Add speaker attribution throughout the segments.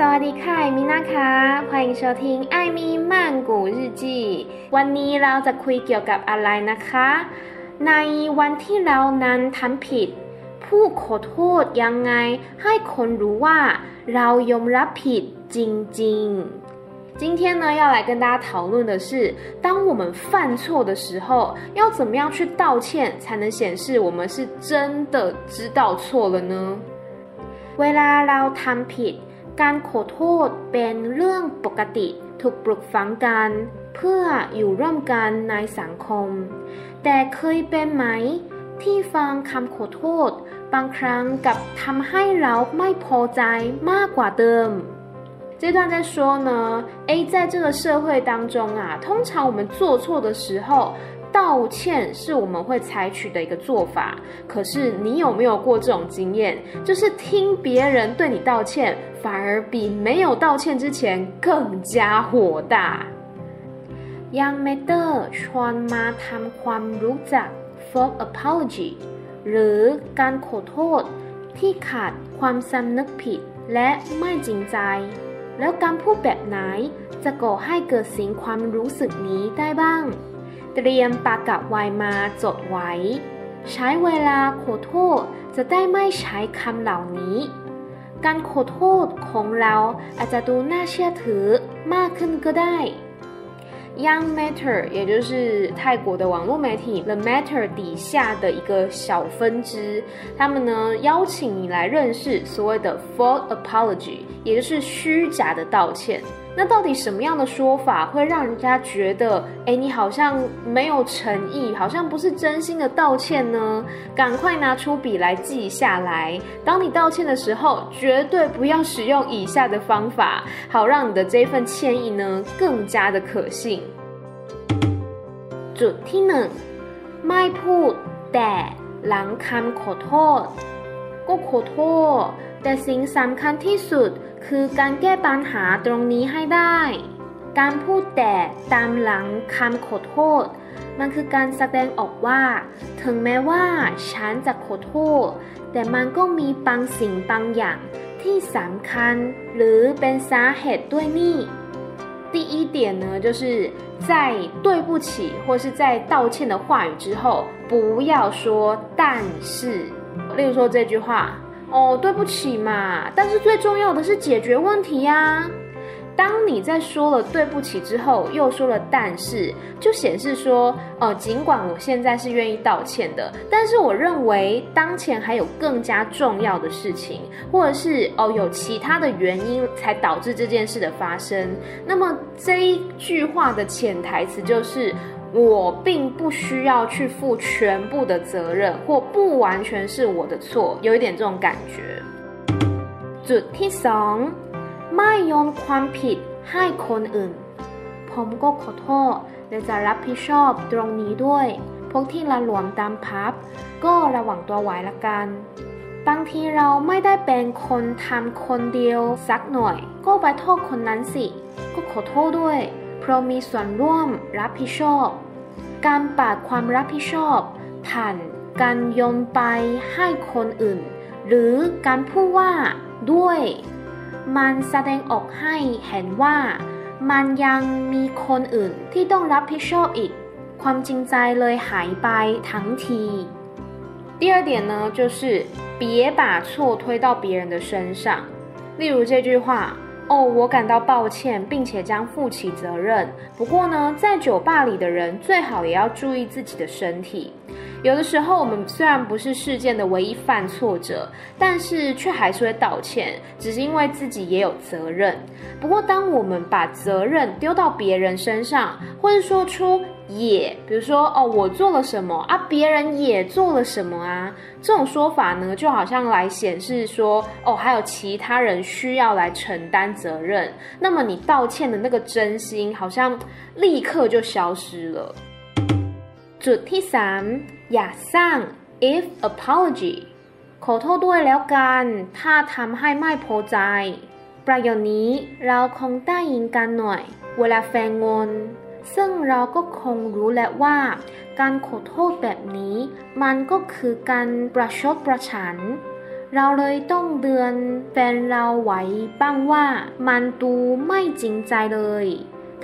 Speaker 1: สวัสดีค่ะมินาค่ะ欢迎收听艾咪曼谷日记วันนี้เราจะคุยเกี่ยวกับอะไรนะคะในวันที่เรานั้นทำผิดพูดขอโทษยังไงให้คนรู้ว่าเรายอมรับผิดจริงๆ今天呢，要来跟大家讨论的是，当我们犯错的时候，要怎么样去道歉，才能显示我们是真的知道错了呢？เวลาเราทำผิด การขอโทษเป็นเรื่องปกติถูกปลูกฝังกันเพื่ออยู่ร่วมกันในสังคม แต่เคยเป็นไหมที่ฟังคำขอโทษบางครั้งกับทำให้เราไม่พอใจมากกว่าเดิม这段在说呢，诶，在这个社会当中啊，通常我们做错的时候，道歉是我们会采取的一个做法。可是你有没有过这种经验，就是听别人对你道歉， 反而比没有道歉之前更加火大？ยังไม่ได้ชวนมาทำความรู้จัก for apology หรือการขอโทษที่ขาดความสำนึกผิดและไม่จริงใจแล้วการพูดแบบไหนจะก่อให้เกิดสิ่งความรู้สึกนี้ได้บ้าง เตรียมปากกาไว้มาจดไว้ ใช้เวลาขอโทษจะได้ไม่ใช้คำเหล่านี้ การขอโทษของเราอาจจะดูน่าเชื่อถือมากขึ้นก็ได้ Young Matter，也就是泰国的网络媒体 The Matter 底下的一个小分支，他们呢邀请你来认识所谓的 False Apology，也就是虚假的道歉。 那到底什么样的说法会让人家觉得，哎，你好像没有诚意，好像不是真心的道歉呢？赶快拿出笔来记下来。当你道歉的时候，绝对不要使用以下的方法，好让你的这份歉意呢更加的可信。จุดที่หนึ่งไม่พูดแต่หลังคำขอโทษก็ขอโทษ แต่สิ่งสำคัญที่สุดคือการแก้ปัญหาตรงนี้ให้ได้ การพูดแต่ตามหลังคำขอโทษ มันคือการแสดงออกว่า ถึงแม้ว่าฉันจะขอโทษ แต่มันก็มีบางสิ่งบางอย่างที่สำคัญ หรือเป็นสาเหตุด้วยนี่第一点呢，就是在对不起或是在道歉的话语之后，不要说但是，例如说这句话。 哦，对不起嘛，但是最重要的是解决问题呀。当你在说了对不起之后，又说了但是，就显示说，呃，尽管我现在是愿意道歉的，但是我认为当前还有更加重要的事情，或者是哦，有其他的原因才导致这件事的发生。那么这一句话的潜台词就是。我并不需要去负全部的责任，或不完全是我的错，有一点这种感觉。จุดที่สองไม่โยนความผิดให้คนอื่นผมก็ขอโทษและจะรับผิดชอบตรงนี้ด้วยพวกที่ละหลวมตามพับก็ระวังตัวไว้ละกันบางทีเราไม่ได้เป็นคนทำคนเดียวสักหน่อยก็ไปโทษคนนั้นสิก็ขอโทษด้วย เพราะมีส่วนร่วมรับผิดชอบ การปาดความรับผิดชอบผ่านการโยนไปให้คนอื่น หรือการพูดว่าด้วย มันแสดงออกให้เห็นว่า มันยังมีคนอื่นที่ต้องรับผิดชอบอีก ความจริงใจเลยหายไปทั้งที第二点呢，就是别把错推到别人的身上。例如这句话。 哦，我感到抱歉，并且将负起责任。不过呢，在酒吧里的人最好也要注意自己的身体。有的时候，我们虽然不是事件的唯一犯错者，但是却还是会道歉，只是因为自己也有责任。不过，当我们把责任丢到别人身上，或者说出也，比如说哦，我做了什么啊，别人也做了什么啊，这种说法呢，就好像来显示说哦，还有其他人需要来承担责任。那么你道歉的那个真心，好像立刻就消失了。จุดที่สามอย่าสร้าง if apology ขอโทษด้วยแล้วกันถ้าทำให้ไม่พอใจประโยคนี้เราคงได้ยินกันหน่อยเวลาแฟนงอน ซึ่งเราก็คงรู้แหละว่า การขอโทษแบบนี้ มันก็คือการประชดประชัน ห เราเลยต้องเตือนแฟนเราไว้บ้างว่ามันดูไม่จริงใจเลย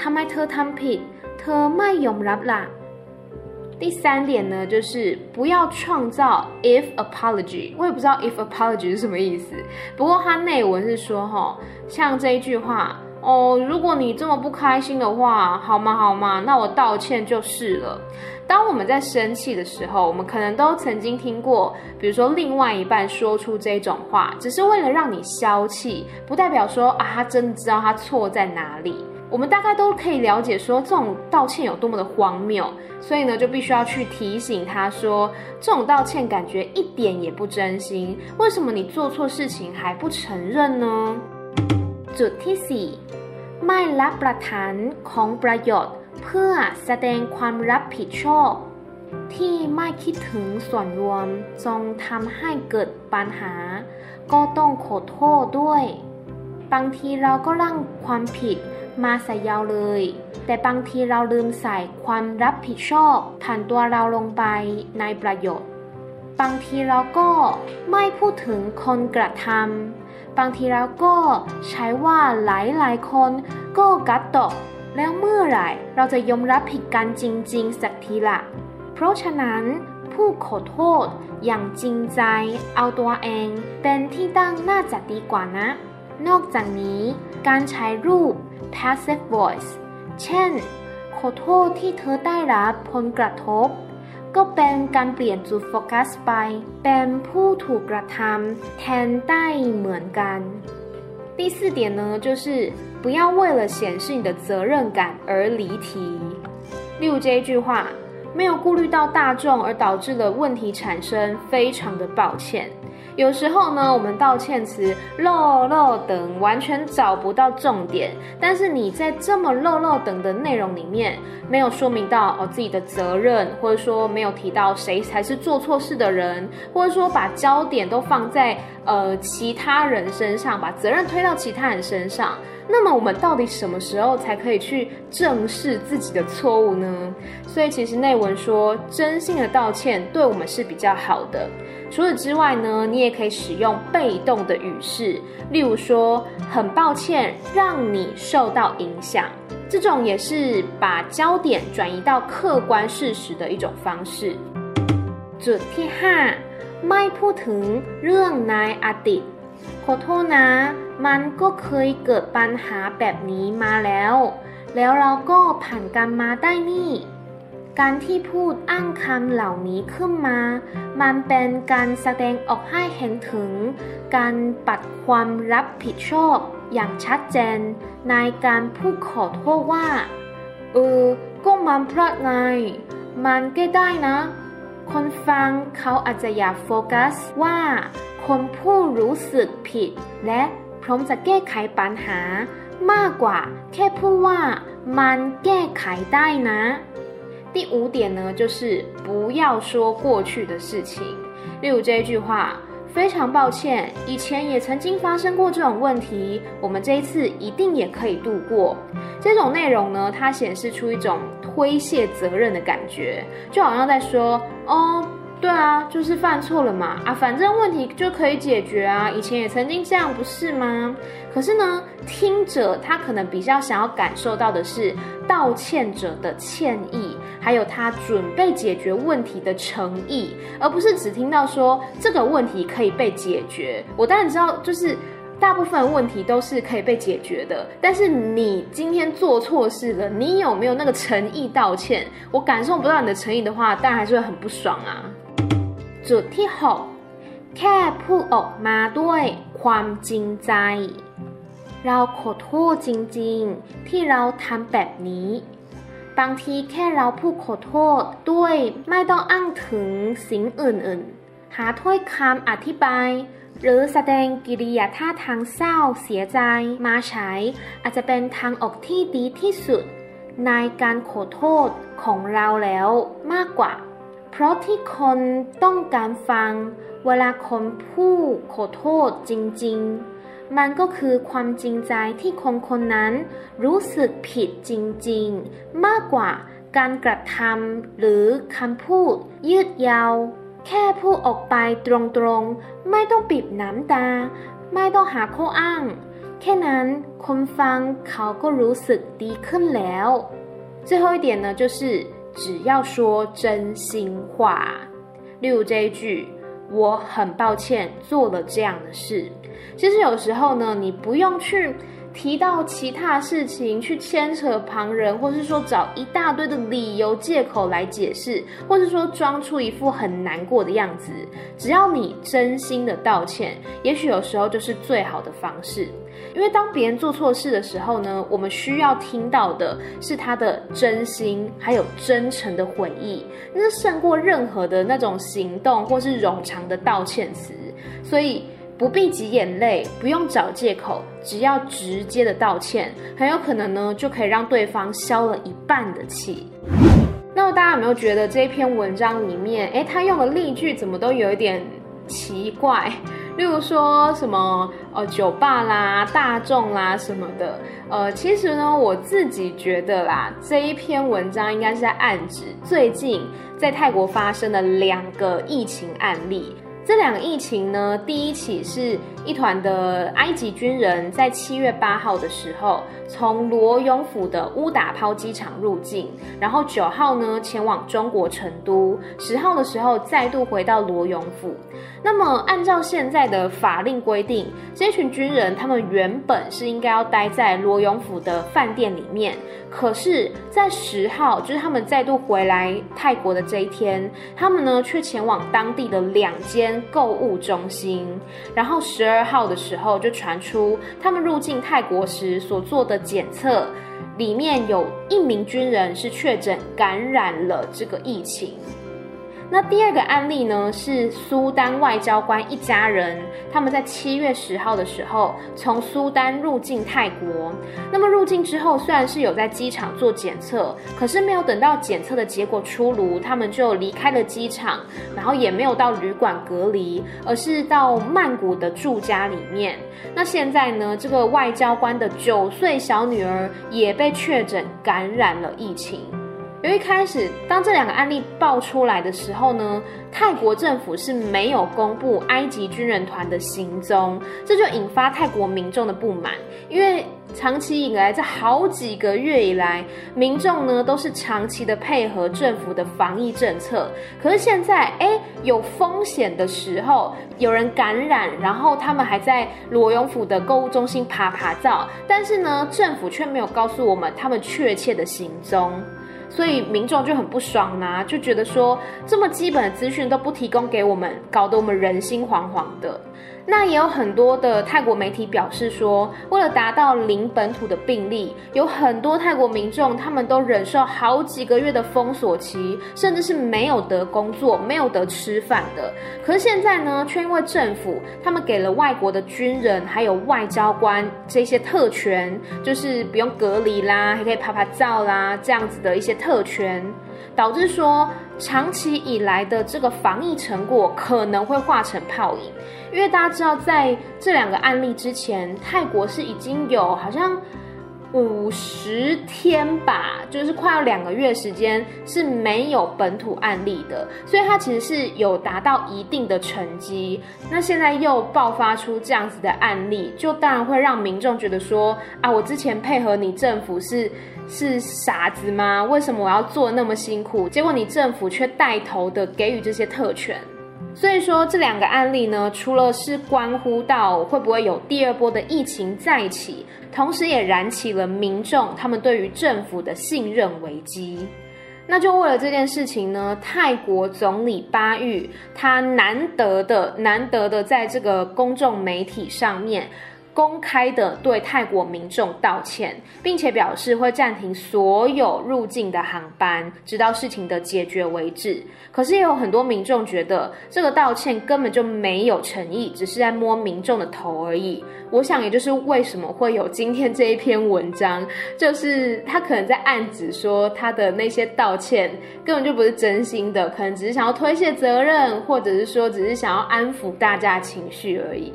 Speaker 1: ทำไมเธอทำผิด เธอไม่ยอมรับล่ะ第三点呢，就是不要创造 if apology。我也不知道 if apology 是什么意思，不过它内文是说，哈，像这一句话， 哦，如果你这么不开心的话，好吗？好吗？那我道歉就是了。当我们在生气的时候，我们可能都曾经听过，比如说另外一半说出这种话，只是为了让你消气，不代表说啊，他真的知道他错在哪里。我们大概都可以了解说，这种道歉有多么的荒谬，所以呢，就必须要去提醒他说，这种道歉感觉一点也不真心。为什么你做错事情还不承认呢？ จุดที่สี่ไม่รับประทานของประโยชน์เพื่อแสดงความรับผิดชอบ ที่ไม่คิดถึงส่วนรวมจงทำให้เกิดปัญหา ก็ต้องขอโทษด้วย บางทีเราก็ร่างความผิดมาใส่ยาวเลย แต่บางทีเราลืมใส่ความรับผิดชอบผ่านตัวเราลงไปในประโยชน์ บางทีเราก็ไม่พูดถึงคนกระทำ บางทีเราก็ใช้ว่าหลายหลายคนก็กัดตกแล้วเมื่อไหร่เราจะยอมรับผิดกันจริง ๆ สักทีละเพราะฉะนั้นผู้ขอโทษอย่างจริงใจเอาตัวเองเป็นที่ตั้งน่าจะดีกว่านะ นอกจากนี้การใช้รูป passive voice เช่น ขอโทษที่เธอได้รับผลกระทบ ก็เป็นการเปลี่ยนจุดโฟกัสไป เป็นผู้ถูกกระทำแทนได้เหมือนกัน第四点呢，就是不要为了显示你的责任感而离题。例如这一句话，没有顾虑到大众而导致了问题产生，非常的抱歉。 有时候呢，我们道歉词漏漏等完全找不到重点，但是你在这么漏漏等的内容里面，没有说明到哦自己的责任，或者说没有提到谁才是做错事的人，或者说把焦点都放在呃其他人身上，把责任推到其他人身上，那么我们到底什么时候才可以去正视自己的错误呢？所以其实内文说，真心的道歉对我们是比较好的。除此之外呢，你也可以使用被动的语式，例如说“很抱歉让你受到影响”，这种也是把焦点转移到客观事实的一种方式。จุดที่ห้าไม่พูดถึงเรื่องในอดีตขอโทษนะมันก็เคยเกิดปัญหาแบบนี้มาแล้ว แล้วเราก็ผ่านกันมาได้นี่ การที่พูดอ้างคำเหล่านี้ขึ้นมา มันเป็นการแสดงออกให้เห็นถึง การปัดความรับผิดชอบอย่างชัดเจน ในการพูดขอโทษว่า เออ ก็มันพลาดไง มันก็ได้นะ คนฟังเขาอาจจะอยากโฟกัสว่า คนผู้รู้สึกผิด และพร้อมจะแก้ไขปัญหา มากกว่าแค่พูดว่ามันแก้ไขได้นะ 第五点呢，就是不要说过去的事情。例如这一句话，非常抱歉，以前也曾经发生过这种问题，我们这一次一定也可以度过。这种内容呢，它显示出一种推卸责任的感觉，就好像在说，哦。对啊，就是犯错了嘛，啊，反正问题就可以解决啊，以前也曾经这样，不是吗？可是呢，听者他可能比较想要感受到的是道歉者的歉意，还有他准备解决问题的诚意，而不是只听到说这个问题可以被解决。我当然知道，就是大部分问题都是可以被解决的，但是你今天做错事了，你有没有那个诚意道歉？我感受不到你的诚意的话，当然还是会很不爽啊。 จุดที่หกแค่พูดออกมาด้วยความจริงใจ เราขอโทษจริงๆ ที่เราทำแบบนี้ บางทีแค่เราพูดขอโทษด้วยไม่ต้องอ้างถึงสิ่งอื่นๆ หาถ้อยคำอธิบาย หรือแสดงกิริยาท่าทางเศร้าเสียใจมาใช้อาจจะเป็นทางออกที่ดีที่สุด ในการขอโทษของเราแล้วมากกว่า เพราะที่คนต้องการฟัง เวลาคนพูดขอโทษจริงๆ มันก็คือความจริงใจที่คนคนนั้นรู้สึกผิดจริงๆ มากกว่าการกระทำหรือคำพูดยืดยาว แค่พูดออกไปตรงๆไม่ต้องบีบน้ำตาไม่ต้องหาข้ออ้างแค่นั้นคนฟังเขาก็รู้สึกดีขึ้นแล้ว最后一点呢，就是 只要说真心话。例如这一句，我很抱歉做了这样的事。其实有时候呢，你不用去。提到其他事情去牵扯旁人，或是说找一大堆的理由借口来解释，或是说装出一副很难过的样子，只要你真心的道歉，也许有时候就是最好的方式。因为当别人做错事的时候呢，我们需要听到的是他的真心，还有真诚的悔意，那胜过任何的那种行动或是冗长的道歉词。所以。不必挤眼泪，不用找借口，只要直接的道歉，很有可能呢就可以让对方消了一半的气。那么大家有没有觉得这篇文章里面，诶，他用的例句怎么都有一点奇怪？例如说什么呃酒吧啦、大众啦什么的。呃，其实呢，我自己觉得啦，这一篇文章应该是在暗指最近在泰国发生的两个疫情案例。这两个疫情呢，第一起是一团的埃及军人在七月八号的时候，从罗永府的乌打抛机场入境，然后九号呢前往中国成都，十号的时候再度回到罗永府。那么按照现在的法令规定，这群军人他们原本是应该要待在罗永府的饭店里面，可是，在十号就是他们再度回来泰国的这一天，他们呢却前往当地的两间。购物中心，然后十二二号的时候就传出他们入境泰国时所做的检测，里面有一名军人是确诊感染了这个疫情。那第二个案例呢，是苏丹外交官一家人，他们在七月十号的时候从苏丹入境泰国。那么入境之后，虽然是有在机场做检测，可是没有等到检测的结果出炉，他们就离开了机场，然后也没有到旅馆隔离，而是到曼谷的住家里面。那现在呢，这个外交官的九岁小女儿也被确诊感染了疫情。由一开始，当这两个案例爆出来的时候呢，泰国政府是没有公布埃及军人团的行踪，这就引发泰国民众的不满。因为长期以来，这好几个月以来，民众呢都是长期的配合政府的防疫政策。可是现在，哎，有风险的时候，有人感染，然后他们还在罗永府的购物中心爬爬照，但是呢，政府却没有告诉我们他们确切的行踪。所以民众就很不爽啊，就觉得说这么基本的资讯都不提供给我们，搞得我们人心惶惶的。那也有很多的泰国媒体表示说，为了达到零本土的病例，有很多泰国民众他们都忍受好几个月的封锁期，甚至是没有得工作、没有得吃饭的。可是现在呢，却因为政府他们给了外国的军人还有外交官这些特权，就是不用隔离啦，还可以拍拍照啦，这样子的一些特权。导致说，长期以来的这个防疫成果可能会化成泡影，因为大家知道，在这两个案例之前，泰国是已经有好像五十天吧，就是快要两个月时间是没有本土案例的，所以它其实是有达到一定的成绩。那现在又爆发出这样子的案例，就当然会让民众觉得说，啊，我之前配合你政府是。是傻子吗？为什么我要做那么辛苦？结果你政府却带头的给予这些特权。所以说这两个案例呢，除了是关乎到会不会有第二波的疫情再起，同时也燃起了民众他们对于政府的信任危机。那就为了这件事情呢，泰国总理巴育他难得的难得的在这个公众媒体上面。公开的对泰国民众道歉，并且表示会暂停所有入境的航班，直到事情的解决为止。可是也有很多民众觉得这个道歉根本就没有诚意，只是在摸民众的头而已。我想，也就是为什么会有今天这一篇文章，就是他可能在暗指说他的那些道歉根本就不是真心的，可能只是想要推卸责任，或者是说只是想要安抚大家情绪而已。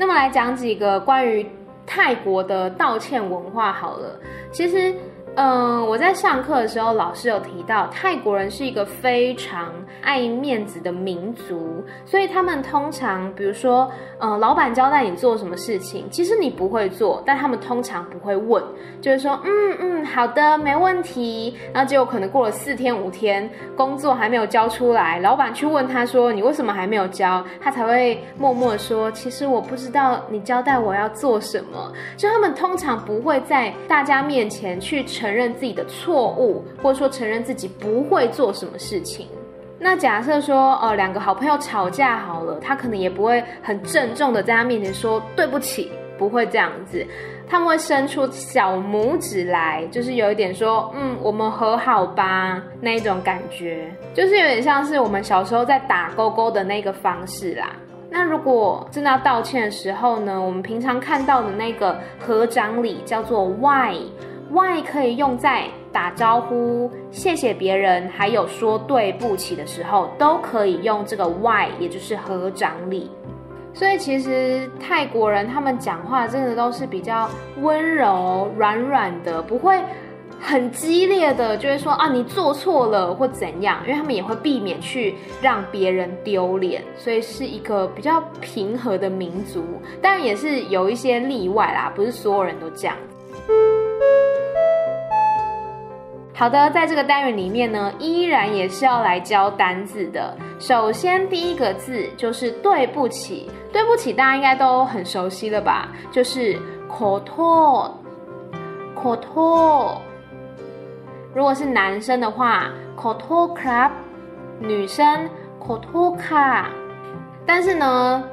Speaker 1: 那么来讲几个关于泰国的道歉文化好了。其实嗯，我在上课的时候，老师有提到，泰国人是一个非常爱面子的民族，所以他们通常，比如说，呃，老板交代你做什么事情，其实你不会做，但他们通常不会问，就是说，嗯嗯，好的，没问题。然后结果可能过了四天五天，工作还没有交出来，老板去问他说，你为什么还没有交？他才会默默的说，其实我不知道你交代我要做什么。就他们通常不会在大家面前去。承认自己的错误，或者说承认自己不会做什么事情。那假设说，呃，两个好朋友吵架好了，他可能也不会很郑重的在他面前说对不起，不会这样子。他们会伸出小拇指来，就是有一点说，嗯，我们和好吧，那一种感觉，就是有点像是我们小时候在打勾勾的那个方式啦。那如果真的要道歉的时候呢，我们平常看到的那个合掌礼叫做 Why。Why 可以用在打招呼、谢谢别人，还有说对不起的时候，都可以用这个 Why，也就是合掌礼。所以其实泰国人他们讲话真的都是比较温柔、软软的，不会很激烈的，就会说啊你做错了或怎样，因为他们也会避免去让别人丢脸，所以是一个比较平和的民族。当然也是有一些例外啦，不是所有人都这样。好的，在这个单元里面呢，依然也是要来教单字的。首先，第一个字就是对不起，对不起，大家应该都很熟悉了吧？就是 “koto”，“koto”。如果是男生的话，“koto club”；女生 “koto ka”。但是呢，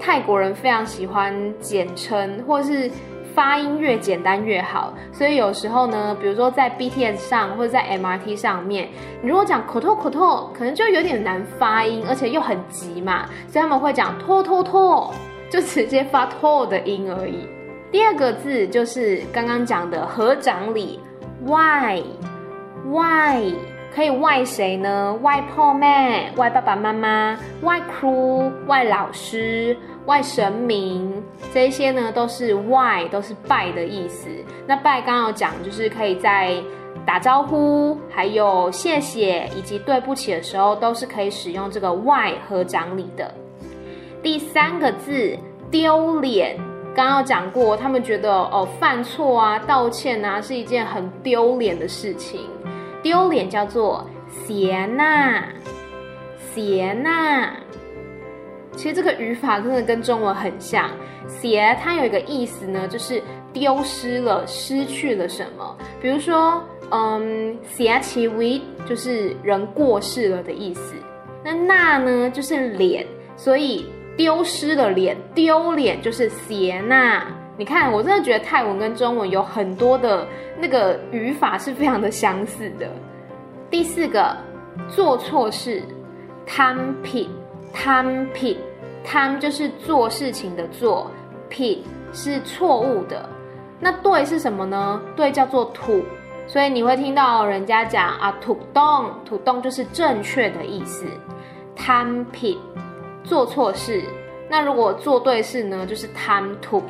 Speaker 1: 泰国人非常喜欢简称，或是。发音越简单越好。所以有时候呢，比如说在 BTS 上或者在 MRT 上面，你如果讲 koto 可能就有点难发音，而且又很急嘛，所以他们会讲 to to to，就直接发 to 的音而已。第二个字就是刚刚讲的合掌礼，why why。可以外谁呢？外婆妹、外爸爸妈妈、外哭、外老师、外神明这些呢，都是外，都是拜的意思。那拜刚刚有讲，就是可以在打招呼、还有谢谢以及对不起的时候，都是可以使用这个外合掌礼的。第三个字丢脸，刚刚有讲过，他们觉得哦，犯错啊、道歉啊是一件很丢脸的事情。丢脸叫做谢娜，谢娜。其实这个语法真的跟中文很像，写它有一个意思呢，就是丢失了、失去了什么。比如说，嗯，邪其 we 就是人过世了的意思。那那呢就是脸，所以丢失了脸，丢脸就是邪那。你看，我真的觉得泰文跟中文有很多的那个语法是非常的相似的。第四个，做错事贪品，tam p Tam pit，Tam 就是做事情的做品是错误的。那对是什么呢？对叫做土，所以你会听到人家讲啊，土洞，土洞就是正确的意思。Tam pit 做错事，那如果做对事呢，就是 Tam tuk。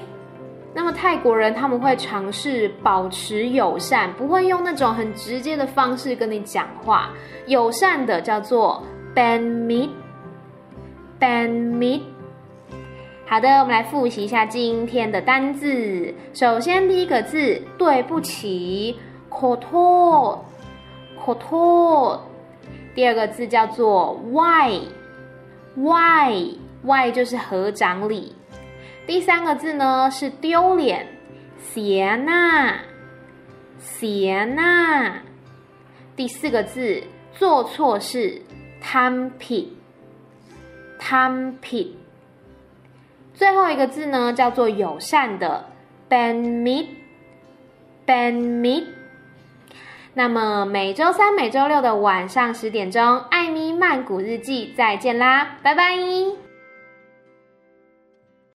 Speaker 1: 那么泰国人他们会尝试保持友善，不会用那种很直接的方式跟你讲话，友善的叫做 ban mit。Ban mit，好的，我们来复习一下今天的单字。首先，第一个字，对不起，koto，koto。第二个字叫做 why，why，why 就是合掌礼。第三个字呢是丢脸 siena siena。第四个字做错事，tam pit。汤品最后一个字呢叫做友善的 b e n Me，Ben me。那么每周三、每周六的晚上十点钟，艾米曼谷日记，再见啦，拜拜。